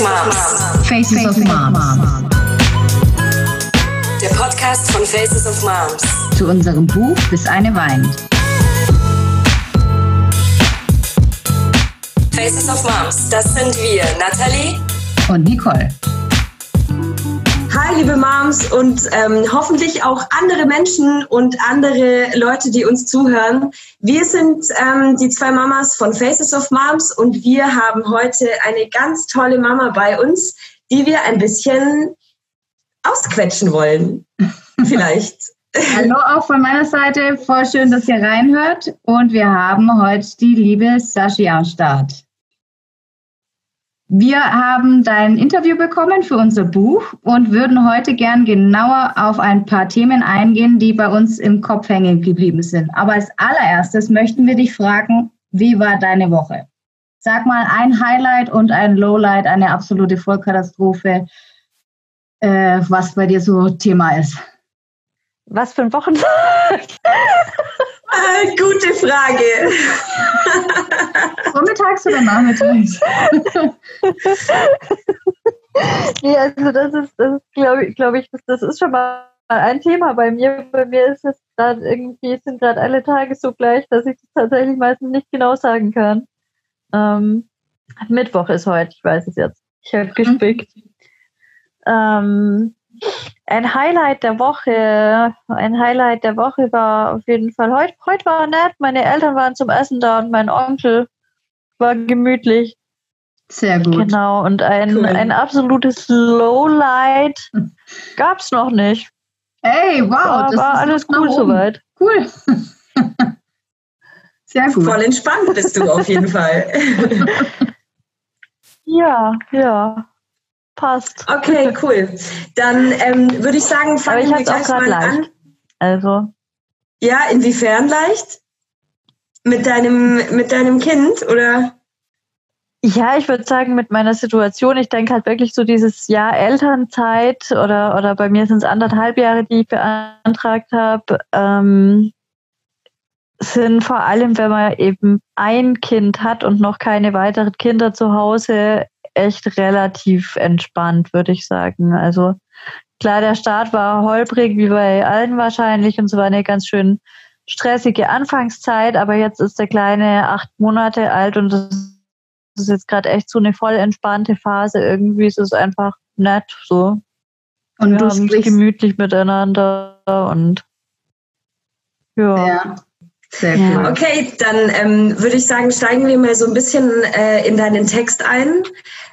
Moms. Faces of Moms. Der Podcast von Faces of Moms. Zu unserem Buch Bis eine weint. Faces of Moms, das sind wir, Nathalie und Nicole. Liebe Moms und ähm, hoffentlich auch andere Menschen und andere Leute, die uns zuhören. Wir sind ähm, die zwei Mamas von Faces of Moms und wir haben heute eine ganz tolle Mama bei uns, die wir ein bisschen ausquetschen wollen. Vielleicht. Hallo auch von meiner Seite. Voll schön, dass ihr reinhört. Und wir haben heute die liebe Sashi am Start. Wir haben dein Interview bekommen für unser Buch und würden heute gern genauer auf ein paar Themen eingehen, die bei uns im Kopf hängen geblieben sind. Aber als allererstes möchten wir dich fragen, wie war deine Woche? Sag mal ein Highlight und ein Lowlight, eine absolute Vollkatastrophe, äh, was bei dir so Thema ist. Was für ein Wochentag? Äh, gute Frage. Vormittags oder nachmittags? nee, also das ist, das ist glaube ich, glaub ich das, das ist schon mal ein Thema bei mir. Bei mir ist es gerade irgendwie, sind gerade alle Tage so gleich, dass ich das tatsächlich meistens nicht genau sagen kann. Ähm, Mittwoch ist heute, ich weiß es jetzt. Ich habe gespickt. Mhm. Ähm, ein Highlight der Woche, ein Highlight der Woche war auf jeden Fall heute. Heute war nett. Meine Eltern waren zum Essen da und mein Onkel war gemütlich. Sehr gut. Genau. Und ein, cool. ein absolutes Lowlight gab es noch nicht. Ey, wow, war, das war alles cool soweit. Cool. Sehr gut. Voll entspannt bist du auf jeden Fall. ja, ja passt. Okay, cool. Dann ähm, würde ich sagen, fangen ich wir gleich mal leicht. an. Also. Ja, inwiefern leicht? Mit deinem, mit deinem Kind oder? Ja, ich würde sagen, mit meiner Situation, ich denke halt wirklich so dieses Jahr Elternzeit oder, oder bei mir sind es anderthalb Jahre, die ich beantragt habe, ähm, sind vor allem, wenn man eben ein Kind hat und noch keine weiteren Kinder zu Hause, echt relativ entspannt, würde ich sagen. Also klar, der Start war holprig, wie bei allen wahrscheinlich, und es war eine ganz schön stressige Anfangszeit, aber jetzt ist der Kleine acht Monate alt und das ist jetzt gerade echt so eine voll entspannte Phase. Irgendwie ist es einfach nett so. Und Wir du sprichst gemütlich miteinander und ja. ja. Sehr cool. Okay, dann ähm, würde ich sagen, steigen wir mal so ein bisschen äh, in deinen Text ein,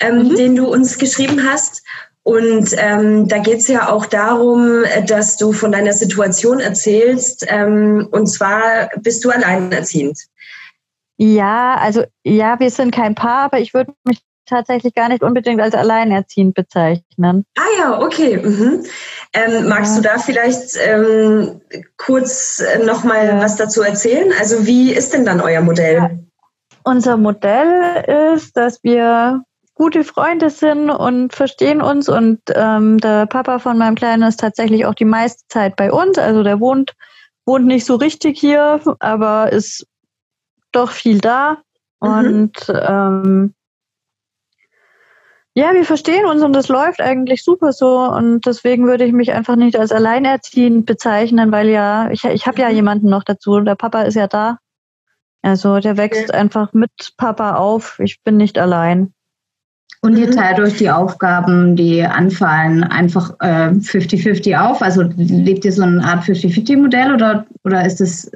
ähm, mhm. den du uns geschrieben hast. Und ähm, da geht es ja auch darum, dass du von deiner Situation erzählst. Ähm, und zwar bist du alleinerziehend. Ja, also ja, wir sind kein Paar, aber ich würde mich tatsächlich gar nicht unbedingt als alleinerziehend bezeichnen. Ah ja, okay. Mhm. Ähm, magst ja. du da vielleicht ähm, kurz äh, nochmal ja. was dazu erzählen? Also wie ist denn dann euer Modell? Ja. Unser Modell ist, dass wir gute Freunde sind und verstehen uns und ähm, der Papa von meinem Kleinen ist tatsächlich auch die meiste Zeit bei uns. Also der wohnt, wohnt nicht so richtig hier, aber ist doch viel da. Mhm. Und ähm, ja, wir verstehen uns und das läuft eigentlich super so und deswegen würde ich mich einfach nicht als alleinerziehend bezeichnen, weil ja, ich, ich habe ja jemanden noch dazu, der Papa ist ja da. Also der wächst ja. einfach mit Papa auf, ich bin nicht allein. Und ihr mhm. teilt euch die Aufgaben, die anfallen, einfach 50-50 äh, auf? Also lebt ihr so eine Art 50-50-Modell oder, oder ist es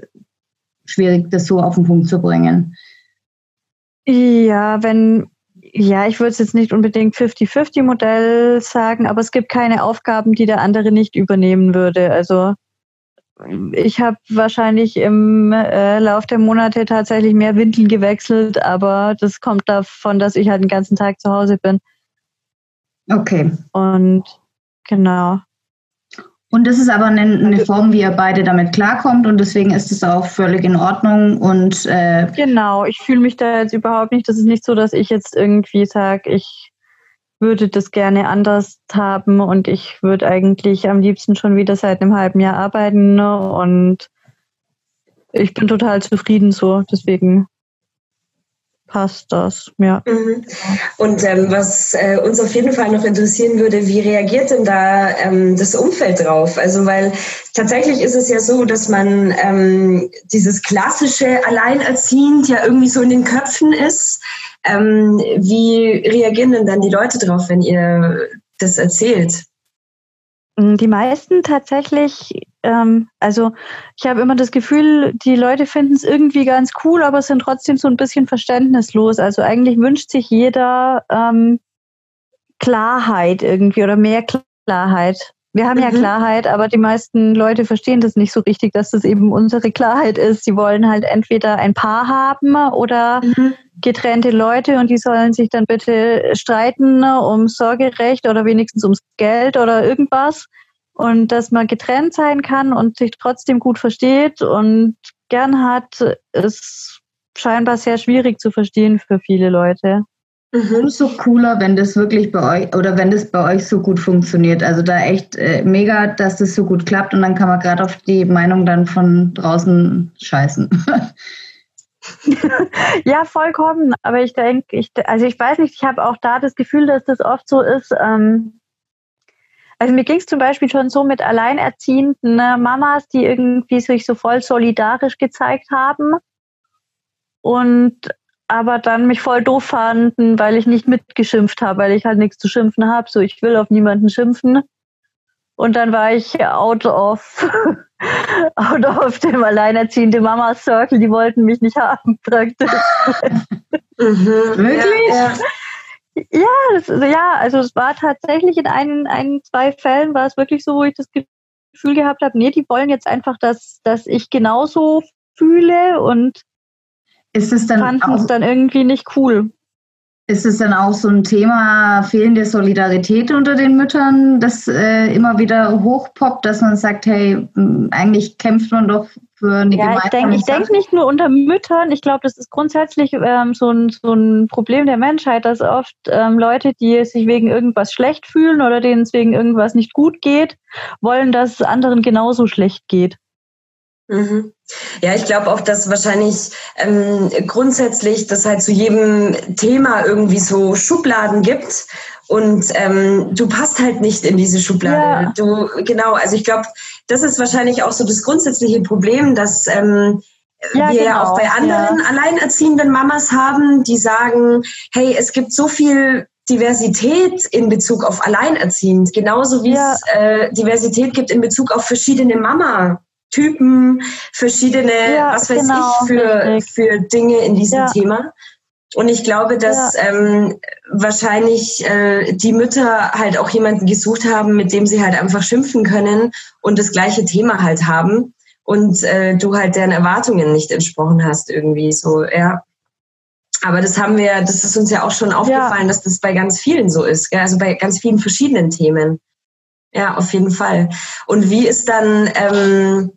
schwierig, das so auf den Punkt zu bringen? Ja, wenn, ja, ich würde es jetzt nicht unbedingt 50-50-Modell sagen, aber es gibt keine Aufgaben, die der andere nicht übernehmen würde. Also ich habe wahrscheinlich im äh, Lauf der Monate tatsächlich mehr Windeln gewechselt, aber das kommt davon, dass ich halt den ganzen Tag zu Hause bin. Okay. Und genau. Und das ist aber eine, eine, Form, wie ihr beide damit klarkommt und deswegen ist es auch völlig in Ordnung und äh genau, ich fühle mich da jetzt überhaupt nicht. Das ist nicht so, dass ich jetzt irgendwie sage, ich würde das gerne anders haben und ich würde eigentlich am liebsten schon wieder seit einem halben Jahr arbeiten und ich bin total zufrieden so. Deswegen passt das, ja. Mhm. Und ähm, was äh, uns auf jeden Fall noch interessieren würde, wie reagiert denn da ähm, das Umfeld drauf? Also weil tatsächlich ist es ja so, dass man ähm, dieses klassische Alleinerziehend ja irgendwie so in den Köpfen ist. Ähm, wie reagieren denn dann die Leute drauf, wenn ihr das erzählt? Die meisten tatsächlich ähm, also ich habe immer das Gefühl, die Leute finden es irgendwie ganz cool, aber sind trotzdem so ein bisschen verständnislos. Also eigentlich wünscht sich jeder ähm, Klarheit irgendwie oder mehr Klarheit. Wir haben mhm. ja Klarheit, aber die meisten Leute verstehen das nicht so richtig, dass das eben unsere Klarheit ist. Sie wollen halt entweder ein Paar haben oder mhm. getrennte Leute und die sollen sich dann bitte streiten um Sorgerecht oder wenigstens ums Geld oder irgendwas und dass man getrennt sein kann und sich trotzdem gut versteht und gern hat, ist scheinbar sehr schwierig zu verstehen für viele Leute. Mhm. Umso cooler, wenn das wirklich bei euch oder wenn das bei euch so gut funktioniert. Also da echt äh, mega, dass das so gut klappt und dann kann man gerade auf die Meinung dann von draußen scheißen. ja, vollkommen. Aber ich denke, ich, also ich weiß nicht, ich habe auch da das Gefühl, dass das oft so ist. Ähm, also mir ging es zum Beispiel schon so mit alleinerziehenden ne, Mamas, die irgendwie sich so voll solidarisch gezeigt haben und aber dann mich voll doof fanden, weil ich nicht mitgeschimpft habe, weil ich halt nichts zu schimpfen habe. So, ich will auf niemanden schimpfen. Und dann war ich out of, out of dem alleinerziehende Mama Circle. Die wollten mich nicht haben, praktisch. Mhm, Wirklich? Ja, ja. Ja, das, ja, also es war tatsächlich in ein, ein, zwei Fällen war es wirklich so, wo ich das Gefühl gehabt habe, nee, die wollen jetzt einfach, dass, dass ich genauso fühle und ist es dann fanden es dann irgendwie nicht cool. Ist es dann auch so ein Thema fehlende Solidarität unter den Müttern, das äh, immer wieder hochpoppt, dass man sagt, hey, eigentlich kämpft man doch für eine ja, ich denke denk nicht nur unter Müttern. Ich glaube, das ist grundsätzlich ähm, so, ein, so ein Problem der Menschheit, dass oft ähm, Leute, die sich wegen irgendwas schlecht fühlen oder denen es wegen irgendwas nicht gut geht, wollen, dass es anderen genauso schlecht geht. Mhm. Ja, ich glaube auch, dass wahrscheinlich ähm, grundsätzlich das halt zu jedem Thema irgendwie so Schubladen gibt und ähm, du passt halt nicht in diese Schublade. Ja. Du genau, also ich glaube, das ist wahrscheinlich auch so das grundsätzliche Problem, dass ähm, ja, wir ja auch genau. bei anderen ja. alleinerziehenden Mamas haben, die sagen, hey, es gibt so viel Diversität in Bezug auf Alleinerziehend, genauso wie es äh, Diversität gibt in Bezug auf verschiedene Mama-Typen, verschiedene, ja, was weiß genau, ich, für, für Dinge in diesem ja. Thema. Und ich glaube, dass ja. ähm, wahrscheinlich äh, die Mütter halt auch jemanden gesucht haben, mit dem sie halt einfach schimpfen können und das gleiche Thema halt haben und äh, du halt deren Erwartungen nicht entsprochen hast irgendwie so, ja. Aber das haben wir, das ist uns ja auch schon aufgefallen, ja. dass das bei ganz vielen so ist, gell? also bei ganz vielen verschiedenen Themen. Ja, auf jeden Fall. Und wie ist dann, ähm,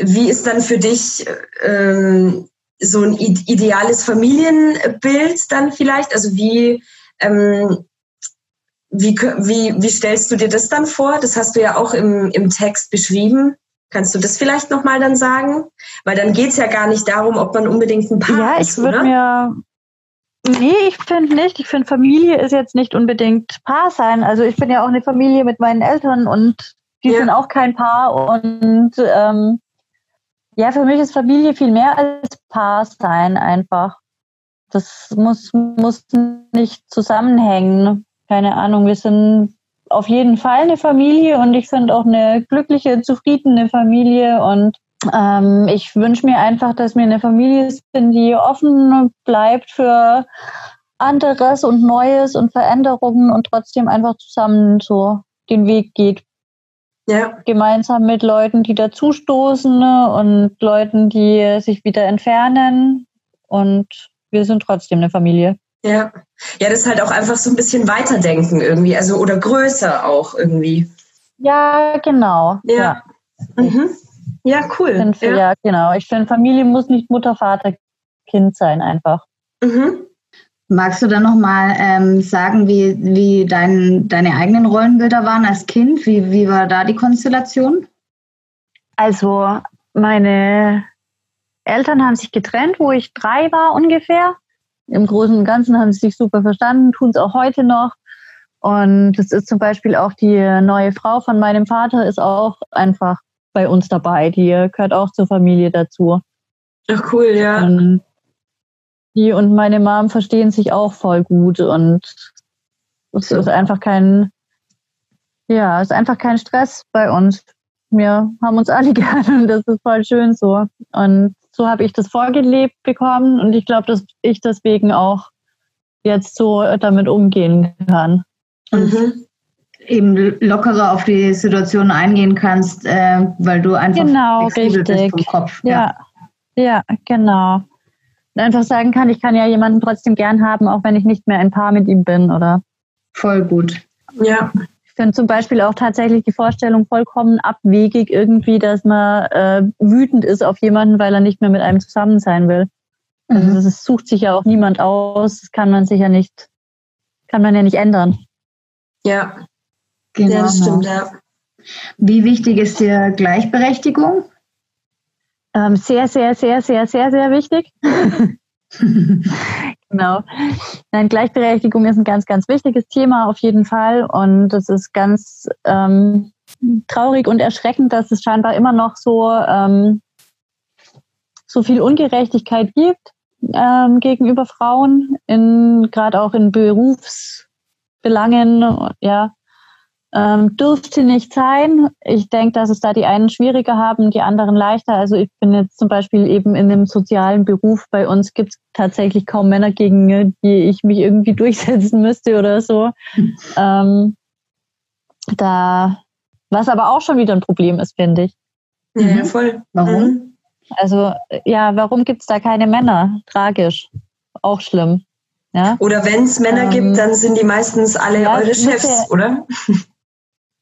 wie ist dann für dich ähm, so ein ideales Familienbild dann vielleicht? Also wie, ähm, wie, wie, wie stellst du dir das dann vor? Das hast du ja auch im, im Text beschrieben. Kannst du das vielleicht nochmal dann sagen? Weil dann geht es ja gar nicht darum, ob man unbedingt ein Paar ja, ist. Ja, ich würde mir. Nee, ich finde nicht. Ich finde, Familie ist jetzt nicht unbedingt Paar sein. Also ich bin ja auch eine Familie mit meinen Eltern und die ja. sind auch kein Paar. Und ähm, ja, für mich ist Familie viel mehr als Paar sein einfach. Das muss, muss nicht zusammenhängen. Keine Ahnung, wir sind auf jeden Fall eine Familie und ich finde auch eine glückliche, zufriedene Familie und ähm, ich wünsche mir einfach, dass wir eine Familie sind, die offen bleibt für anderes und Neues und Veränderungen und trotzdem einfach zusammen so den Weg geht. Ja. Gemeinsam mit Leuten, die dazustoßen ne, und Leuten, die sich wieder entfernen. Und wir sind trotzdem eine Familie. Ja. Ja, das ist halt auch einfach so ein bisschen weiterdenken irgendwie, also oder größer auch irgendwie. Ja, genau. Ja. Ja, mhm. ja cool. Find, ja. ja. genau. Ich finde, Familie muss nicht Mutter, Vater, Kind sein, einfach. Mhm. Magst du dann nochmal ähm, sagen, wie, wie dein, deine eigenen Rollenbilder waren als Kind? Wie, wie war da die Konstellation? Also, meine Eltern haben sich getrennt, wo ich drei war ungefähr. im Großen und Ganzen haben sie sich super verstanden, tun es auch heute noch. Und es ist zum Beispiel auch die neue Frau von meinem Vater ist auch einfach bei uns dabei. Die gehört auch zur Familie dazu. Ach cool, ja. Und die und meine Mom verstehen sich auch voll gut und es ist einfach kein, ja, es ist einfach kein Stress bei uns. Wir haben uns alle gerne und das ist voll schön so. Und so habe ich das vorgelebt bekommen und ich glaube, dass ich deswegen auch jetzt so damit umgehen kann. Mhm. Eben lockerer auf die Situation eingehen kannst, äh, weil du einfach genau, flexibel richtig. bist vom Kopf. Ja. ja, ja, genau. Und einfach sagen kann, ich kann ja jemanden trotzdem gern haben, auch wenn ich nicht mehr ein Paar mit ihm bin, oder? Voll gut. Ja. Ich finde zum Beispiel auch tatsächlich die Vorstellung vollkommen abwegig irgendwie, dass man äh, wütend ist auf jemanden, weil er nicht mehr mit einem zusammen sein will. Also mhm. das sucht sich ja auch niemand aus, das kann man sich ja nicht, kann man ja nicht ändern. Ja, genau. Ja, das stimmt, ja. Wie wichtig ist dir Gleichberechtigung? Ähm, sehr, sehr, sehr, sehr, sehr, sehr wichtig. genau. Nein, Gleichberechtigung ist ein ganz, ganz wichtiges Thema auf jeden Fall. Und es ist ganz ähm, traurig und erschreckend, dass es scheinbar immer noch so, ähm, so viel Ungerechtigkeit gibt ähm, gegenüber Frauen, gerade auch in Berufs- Belangen, ja, ähm, dürfte nicht sein. Ich denke, dass es da die einen schwieriger haben, die anderen leichter. Also ich bin jetzt zum Beispiel eben in einem sozialen Beruf. Bei uns gibt es tatsächlich kaum Männer, gegen die ich mich irgendwie durchsetzen müsste oder so. ähm, da, was aber auch schon wieder ein Problem ist, finde ich. Ja, mhm. voll. Warum? Mhm. Also ja, warum gibt es da keine Männer? Tragisch. Auch schlimm. Ja? Oder wenn es Männer ähm, gibt, dann sind die meistens alle ja, eure Chefs, ja, oder?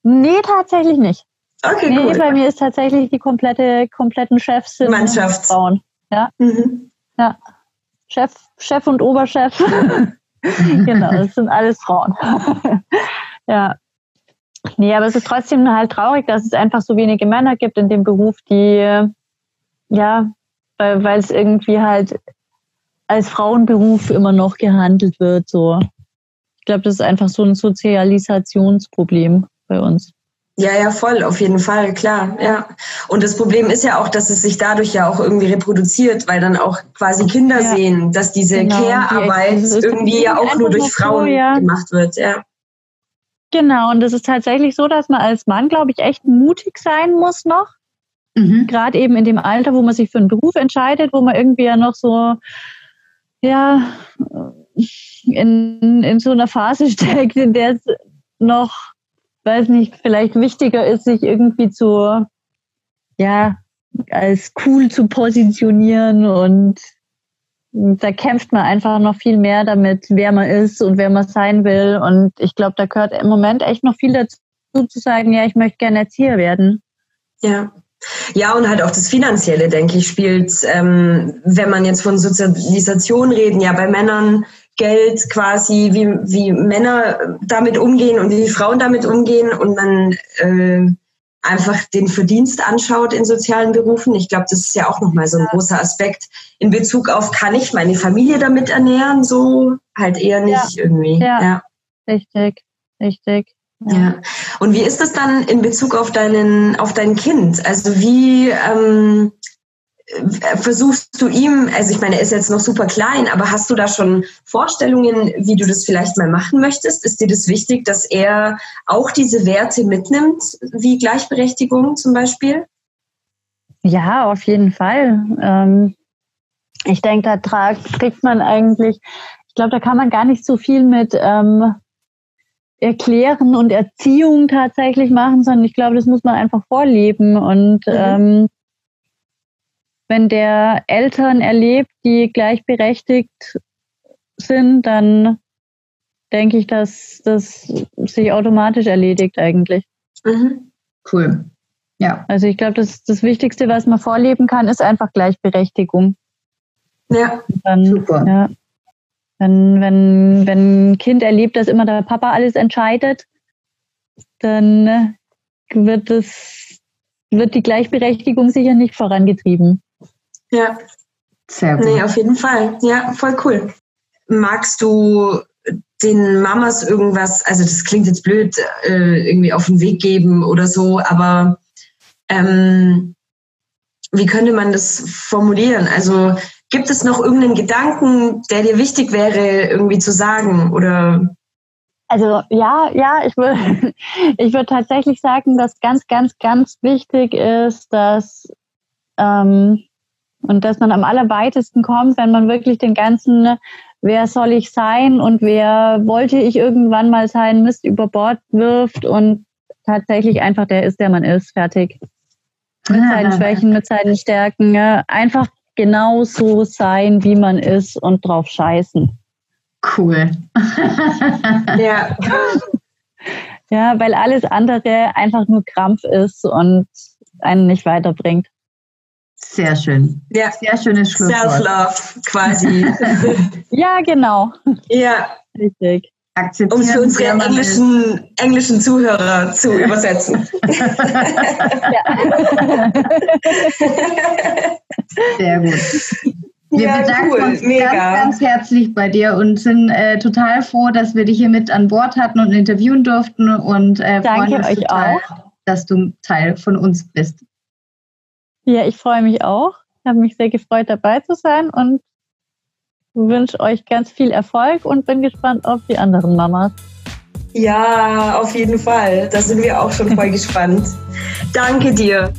Nee, tatsächlich nicht. Okay, nee, cool. bei mir ist tatsächlich die komplette, kompletten Chefs sind Mannschaft. Frauen. Ja. Mhm. ja. Chef, Chef und Oberchef. genau, das sind alles Frauen. ja. Nee, aber es ist trotzdem halt traurig, dass es einfach so wenige Männer gibt in dem Beruf, die, ja, weil es irgendwie halt als Frauenberuf immer noch gehandelt wird. So. Ich glaube, das ist einfach so ein Sozialisationsproblem bei uns. Ja, ja, voll, auf jeden Fall, klar, ja. Und das Problem ist ja auch, dass es sich dadurch ja auch irgendwie reproduziert, weil dann auch quasi Kinder ja. sehen, dass diese genau, Care-Arbeit die irgendwie ja auch nur durch Frauen so, ja. gemacht wird, ja. Genau, und es ist tatsächlich so, dass man als Mann, glaube ich, echt mutig sein muss noch. Mhm. Gerade eben in dem Alter, wo man sich für einen Beruf entscheidet, wo man irgendwie ja noch so ja, in, in so einer Phase steckt, in der es noch, weiß nicht, vielleicht wichtiger ist, sich irgendwie zu, ja, als cool zu positionieren und da kämpft man einfach noch viel mehr damit, wer man ist und wer man sein will. Und ich glaube, da gehört im Moment echt noch viel dazu, zu sagen, ja, ich möchte gerne Erzieher werden. Ja, ja, und halt auch das Finanzielle, denke ich, spielt, ähm, wenn man jetzt von Sozialisation reden, ja bei Männern Geld quasi, wie, wie Männer damit umgehen und wie Frauen damit umgehen und man äh, einfach den Verdienst anschaut in sozialen Berufen. Ich glaube, das ist ja auch nochmal so ein großer Aspekt in Bezug auf, kann ich meine Familie damit ernähren? So halt eher nicht ja. irgendwie. Ja. ja, richtig, richtig. Ja. Und wie ist das dann in Bezug auf deinen, auf dein Kind? Also wie ähm, versuchst du ihm, also ich meine, er ist jetzt noch super klein, aber hast du da schon Vorstellungen, wie du das vielleicht mal machen möchtest? Ist dir das wichtig, dass er auch diese Werte mitnimmt, wie Gleichberechtigung zum Beispiel? Ja, auf jeden Fall. Ähm, ich denke, da kriegt man eigentlich, ich glaube, da kann man gar nicht so viel mit ähm, Erklären und Erziehung tatsächlich machen, sondern ich glaube, das muss man einfach vorleben. Und mhm. Wenn der Eltern erlebt, die gleichberechtigt sind, dann denke ich, dass das sich automatisch erledigt eigentlich. Mhm. Cool. Ja. Also ich glaube, das, das Wichtigste, was man vorleben kann, ist einfach Gleichberechtigung. Ja, dann, super. Ja, wenn, wenn, wenn ein Kind erlebt, dass immer der Papa alles entscheidet, dann wird es, wird die Gleichberechtigung sicher nicht vorangetrieben. Ja. Sehr gut. Nee, auf jeden Fall. Ja, voll cool. magst du den Mamas irgendwas, also das klingt jetzt blöd, äh, irgendwie auf den Weg geben oder so, aber ähm, wie könnte man das formulieren? Also gibt es noch irgendeinen Gedanken, der dir wichtig wäre, irgendwie zu sagen oder? Also ja, ja, ich würde ich würde tatsächlich sagen, dass ganz, ganz, ganz wichtig ist, dass ähm, und dass man am allerweitesten kommt, wenn man wirklich den ganzen wer soll ich sein und wer wollte ich irgendwann mal sein, Mist über Bord wirft und tatsächlich einfach der ist, der man ist, fertig. Mit seinen Schwächen, mit seinen Stärken. Ja. Einfach genau so sein, wie man ist und drauf scheißen. Cool. ja. Ja, weil alles andere einfach nur Krampf ist und einen nicht weiterbringt. Sehr schön. Ja. Sehr schönes Schlusswort. Self-Love quasi. ja, genau. Ja. Richtig. Um es für unsere englischen, englischen Zuhörer zu übersetzen. Sehr gut. Wir ja, bedanken cool, uns mega. ganz, ganz herzlich bei dir und sind äh, total froh, dass wir dich hier mit an Bord hatten und interviewen durften und äh, Danke freuen uns euch total, auch. dass du Teil von uns bist. Ja, ich freue mich auch. Ich habe mich sehr gefreut, dabei zu sein und wünsche euch ganz viel Erfolg und bin gespannt auf die anderen Mamas. Ja, auf jeden Fall. Da sind wir auch schon voll gespannt. Danke dir.